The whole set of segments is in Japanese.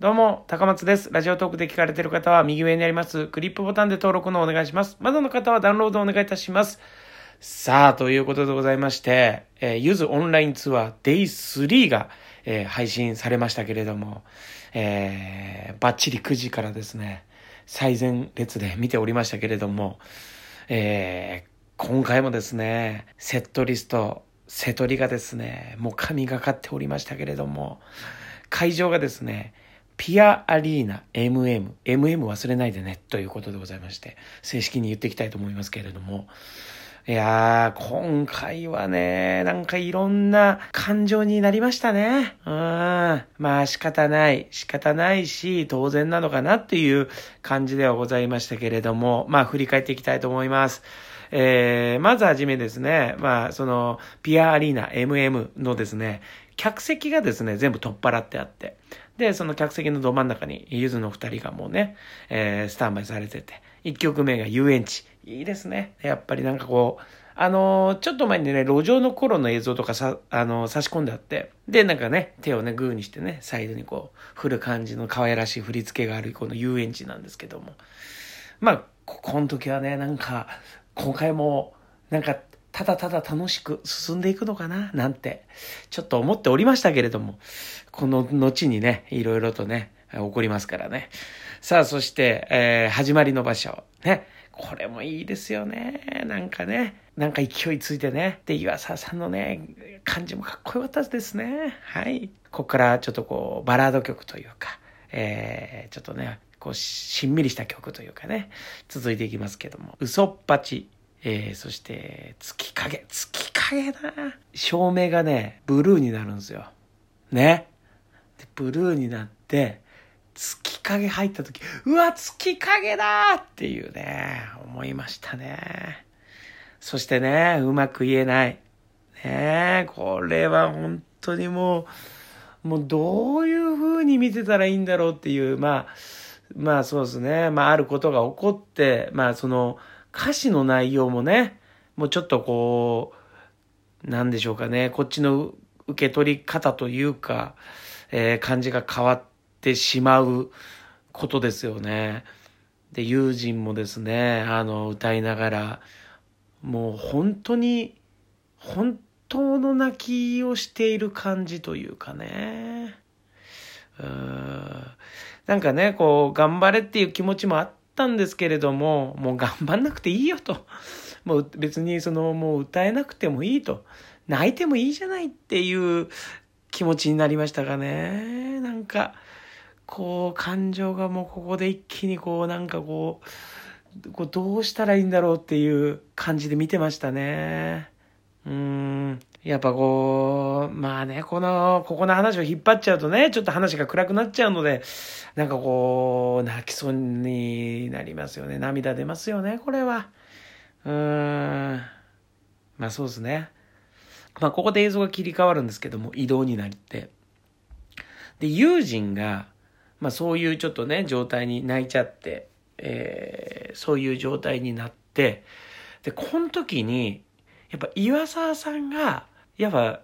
どうも、高松です。ラジオトークで聞かれている方は右上にありますクリップボタンで登録のお願いします。まだの方はダウンロードお願いいたします。さあ、ということでございまして、えー、ゆずオンラインツアー Day3 が、えー配信されましたけれども、えー、バッチリ9時からですね、最前列で見ておりましたけれども、えー今回もですね、セットリスト、セトリがですね、もう神がかっておりましたけれども、会場がですね、ピアアリーナ MM、MM 忘れないでね、ということでございまして、正式に言っていきたいと思いますけれども、いやー、今回はね、なんかいろんな感情になりましたね。うん。まあ仕方ない、仕方ないし、当然なのかなっていう感じではございましたけれども、まあ振り返っていきたいと思います。えー、まずはじめですね、まあその、ピアアリーナ MM のですね、客席がですね、全部取っ払ってあって、で、その客席のど真ん中に、ゆずの二人がもうね、えー、スタンバイされてて、一曲目が遊園地。いいですね。やっぱりなんかこう、あのーちょっと前にね、路上の頃の映像とかさ、あのー差し込んであって、で、なんかね、手をね、グーにしてね、サイドにこう、振る感じの可愛らしい振り付けがある、この遊園地なんですけども。まあ、ここの時はね、なんか、今回も、なんか、ただただ楽しく進んでいくのかななんて、ちょっと思っておりましたけれども、この後にね、いろいろとね、起こりますからね。さあ、そして、えー始まりの場所。ね。これもいいですよね。なんかね。なんか勢いついてね。で、岩沢さんのね、感じもかっこよかったですね。はい。ここからちょっとこう、バラード曲というか、えー、ちょっとね、こう、しんみりした曲というかね、続いていきますけども。嘘っぱち。えー、そして、月影。月影な照明がね、ブルーになるんですよ。ね。で、ブルーになって、月影入った時、うわ、月影だっていうね、思いましたね。そしてね、うまく言えない。ねこれは本当にもう、もうどういう風に見てたらいいんだろうっていう、まあ、まあそうですね、まああることが起こって、まあその歌詞の内容もね、もうちょっとこう、なんでしょうかね、こっちの受け取り方というか、えー感じが変わってしまうことですよね。で、友人もですね、あの、歌いながら、もう本当に、本当の泣きをしている感じというかね。うーんなんかね、こう、頑張れっていう気持ちもあったんですけれども、もう頑張んなくていいよと。もう別にその、もう歌えなくてもいいと。泣いてもいいじゃないっていう気持ちになりましたかね。なんか、こう、感情がもうここで一気にこう、なんかこう、こうどうしたらいいんだろうっていう感じで見てましたね。うん。やっぱこう、まあね、この、ここの話を引っ張っちゃうとね、ちょっと話が暗くなっちゃうので、なんかこう、泣きそうになりますよね。涙出ますよね、これは。うーん。まあそうですね。まあここで映像が切り替わるんですけども、移動になって。で、友人が、まあそういうちょっとね、状態に泣いちゃって、えーそういう状態になって、で、この時に、やっぱ岩沢さんが、やっぱ、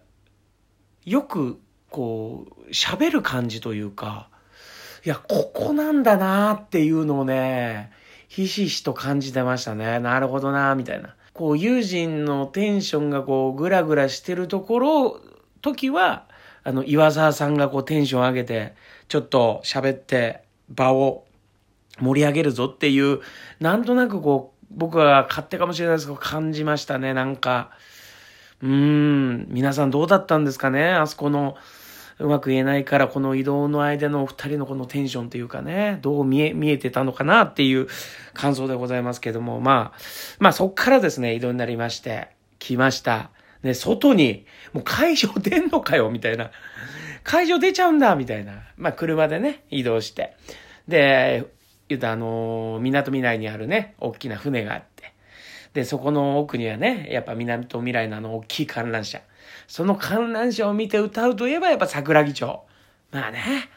よく、こう、喋る感じというか、いや、ここなんだなっていうのをね、ひしひしと感じてましたね。なるほどなみたいな。こう、友人のテンションがこう、ぐらぐらしてるところ、時は、あの、岩沢さんがこう、テンション上げて、ちょっと喋って、場を盛り上げるぞっていう、なんとなくこう、僕は勝手かもしれないですけど、感じましたね、なんか。うーん、皆さんどうだったんですかね？あそこの、うまく言えないから、この移動の間のお二人のこのテンションというかね、どう見え、見えてたのかなっていう感想でございますけども、まあ、まあそっからですね、移動になりまして、来ました。ね、外に、もう会場出んのかよ、みたいな。会場出ちゃうんだ、みたいな。まあ車でね、移動して。で、言うとあのー、港未来にあるね、大きな船があって。で、そこの奥にはね、やっぱ港未来のあの大きい観覧車。その観覧車を見て歌うといえばやっぱ桜木町。まあね。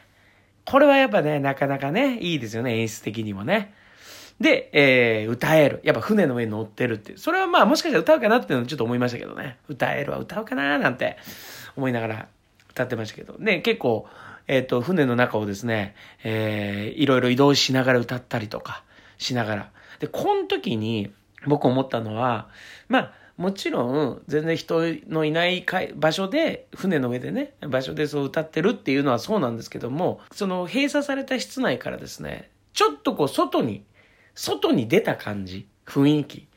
これはやっぱね、なかなかね、いいですよね、演出的にもね。で、えー、歌える。やっぱ船の上に乗ってるって。それはまあもしかしたら歌うかなっていうのちょっと思いましたけどね。歌えるは歌うかななんて思いながら歌ってましたけど。ね、結構、えっ、と、船の中をですね、えー、いろいろ移動しながら歌ったりとかしながら。で、この時に僕思ったのは、まあ、もちろん、全然人のいない場所で、船の上でね、場所でそう歌ってるっていうのはそうなんですけども、その閉鎖された室内からですね、ちょっとこう外に、外に出た感じ、雰囲気。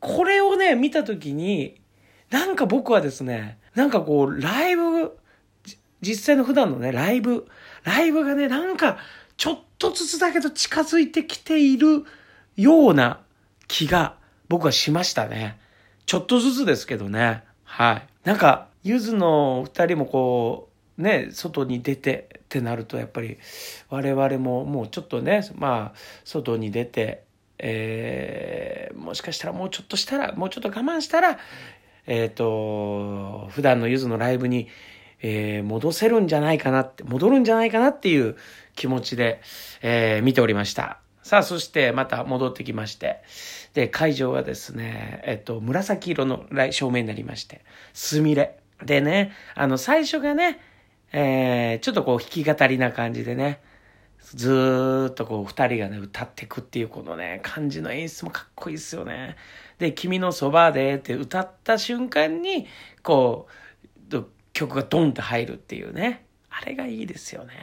これをね、見たときに、なんか僕はですね、なんかこう、ライブ、実際の普段のね、ライブ、ライブがね、なんか、ちょっとずつだけど近づいてきているような気が僕はしましたね。ちょっとずつですけどね。はい。なんか、ゆずの二人もこう、ね、外に出てってなると、やっぱり我々ももうちょっとね、まあ、外に出て、えー、もしかしたらもうちょっとしたら、もうちょっと我慢したら、えっ、ー、と、普段のゆずのライブに、えー、戻せるんじゃないかなって、戻るんじゃないかなっていう気持ちで、えー、見ておりました。さあ、そしてまた戻ってきまして、で、会場はですね、えっと、紫色の照明になりまして、すみれ。でね、あの、最初がね、えー、ちょっとこう弾き語りな感じでね、ずーっとこう二人がね、歌ってくっていうこのね、感じの演出もかっこいいですよね。で、君のそばでって歌った瞬間に、こう、曲がドンって入るっていうね。あれがいいですよね。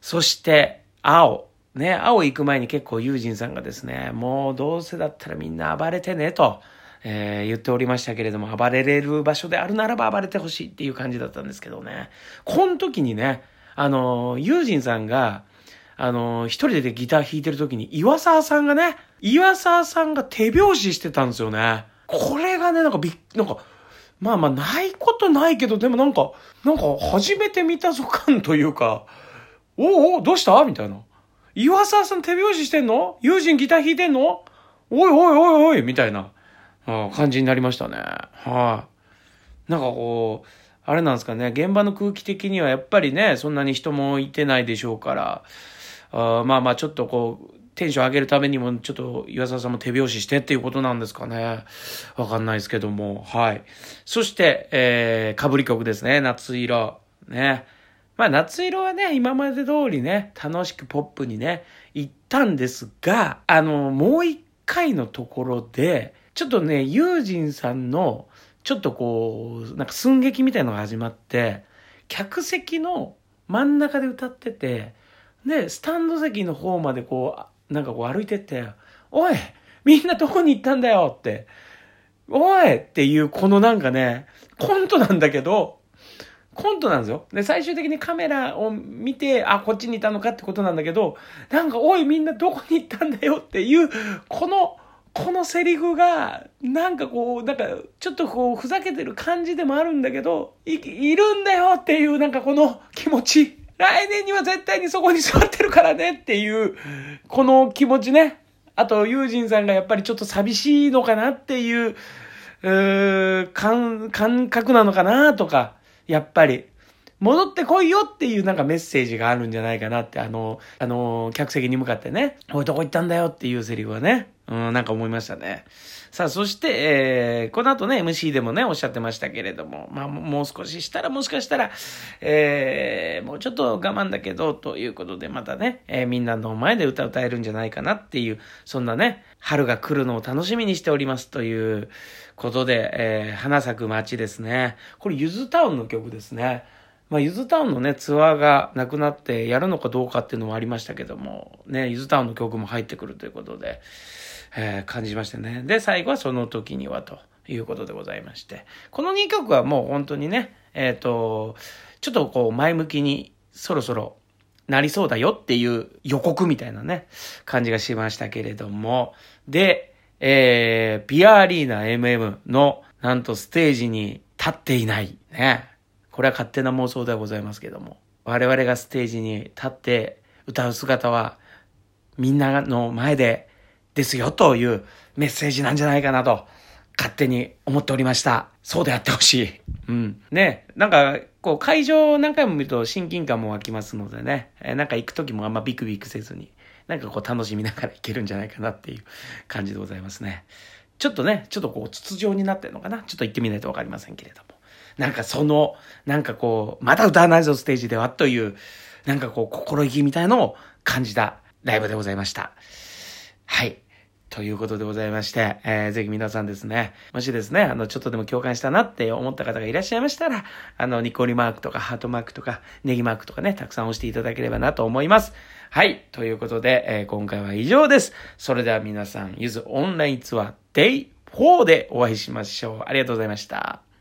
そして、青。ね、青行く前に結構友人さんがですね、もうどうせだったらみんな暴れてねと、えー、言っておりましたけれども、暴れれる場所であるならば暴れてほしいっていう感じだったんですけどね。この時にね、あの、友人さんが、あの、一人でギター弾いてる時に岩沢さんがね、岩沢さんが手拍子してたんですよね。これがね、なんかびっ、なんか、まあまあないことないけど、でもなんか、なんか初めて見たぞ感というか、おおどうした？みたいな。岩沢さん手拍子してんの？友人ギター弾いてんの？おいおいおいおいみたいな、感じになりましたね。はい、あ、なんかこう、あれなんですかね、現場の空気的にはやっぱりね、そんなに人もいてないでしょうから、あまあまあちょっとこう、テンション上げるためにも、ちょっと岩沢さんも手拍子してっていうことなんですかね。わかんないですけども。はい。そして、えー、かぶり曲ですね。夏色。ね。まあ夏色はね、今まで通りね、楽しくポップにね、行ったんですが、あの、もう一回のところで、ちょっとね、ユージンさんの、ちょっとこう、なんか寸劇みたいのが始まって、客席の真ん中で歌ってて、で、スタンド席の方までこう、なんかこう歩いてって、おいみんなどこに行ったんだよって、おいっていう、このなんかね、コントなんだけど、コントなんですよ。で、最終的にカメラを見て、あ、こっちにいたのかってことなんだけど、なんか、おい、みんなどこに行ったんだよっていう、この、このセリフが、なんかこう、なんか、ちょっとこう、ふざけてる感じでもあるんだけど、い、いるんだよっていう、なんかこの気持ち。来年には絶対にそこに座ってるからねっていう、この気持ちね。あと、友人さんがやっぱりちょっと寂しいのかなっていう、う感、感覚なのかなとか、やっぱり。戻ってこいよっていうなんかメッセージがあるんじゃないかなって、あの、あの、客席に向かってね、おい、どこ行ったんだよっていうセリフはね、うん、なんか思いましたね。さあ、そして、えー、この後ね、MC でもね、おっしゃってましたけれども、まあ、もう少ししたら、もしかしたら、えー、もうちょっと我慢だけど、ということで、またね、えー、みんなの前で歌歌えるんじゃないかなっていう、そんなね、春が来るのを楽しみにしておりますということで、えー、花咲く街ですね。これ、ゆずタウンの曲ですね。まあ、ゆずタウンのね、ツアーがなくなってやるのかどうかっていうのもありましたけども、ね、ゆずタウンの曲も入ってくるということで、えー、感じましてね。で、最後はその時にはということでございまして。この2曲はもう本当にね、えっ、ー、と、ちょっとこう前向きにそろそろなりそうだよっていう予告みたいなね、感じがしましたけれども。で、えー、ピアアリーナ MM のなんとステージに立っていない。ね。これは勝手な妄想ではございますけども。我々がステージに立って歌う姿はみんなの前でですよというメッセージなんじゃないかなと、勝手に思っておりました。そうであってほしい。うん。ね、なんか、こう、会場を何回も見ると親近感も湧きますのでね、えなんか行く時もあんまビクビクせずに、なんかこう楽しみながら行けるんじゃないかなっていう感じでございますね。ちょっとね、ちょっとこう、筒状になってるのかなちょっと行ってみないとわかりませんけれども。なんかその、なんかこう、まだ歌わないぞステージではという、なんかこう、心意気みたいのを感じたライブでございました。はい。ということでございまして、えー、ぜひ皆さんですね、もしですね、あの、ちょっとでも共感したなって思った方がいらっしゃいましたら、あの、ニコリマークとかハートマークとかネギマークとかね、たくさん押していただければなと思います。はい。ということで、えー、今回は以上です。それでは皆さん、ゆずオンラインツアー Day4 でお会いしましょう。ありがとうございました。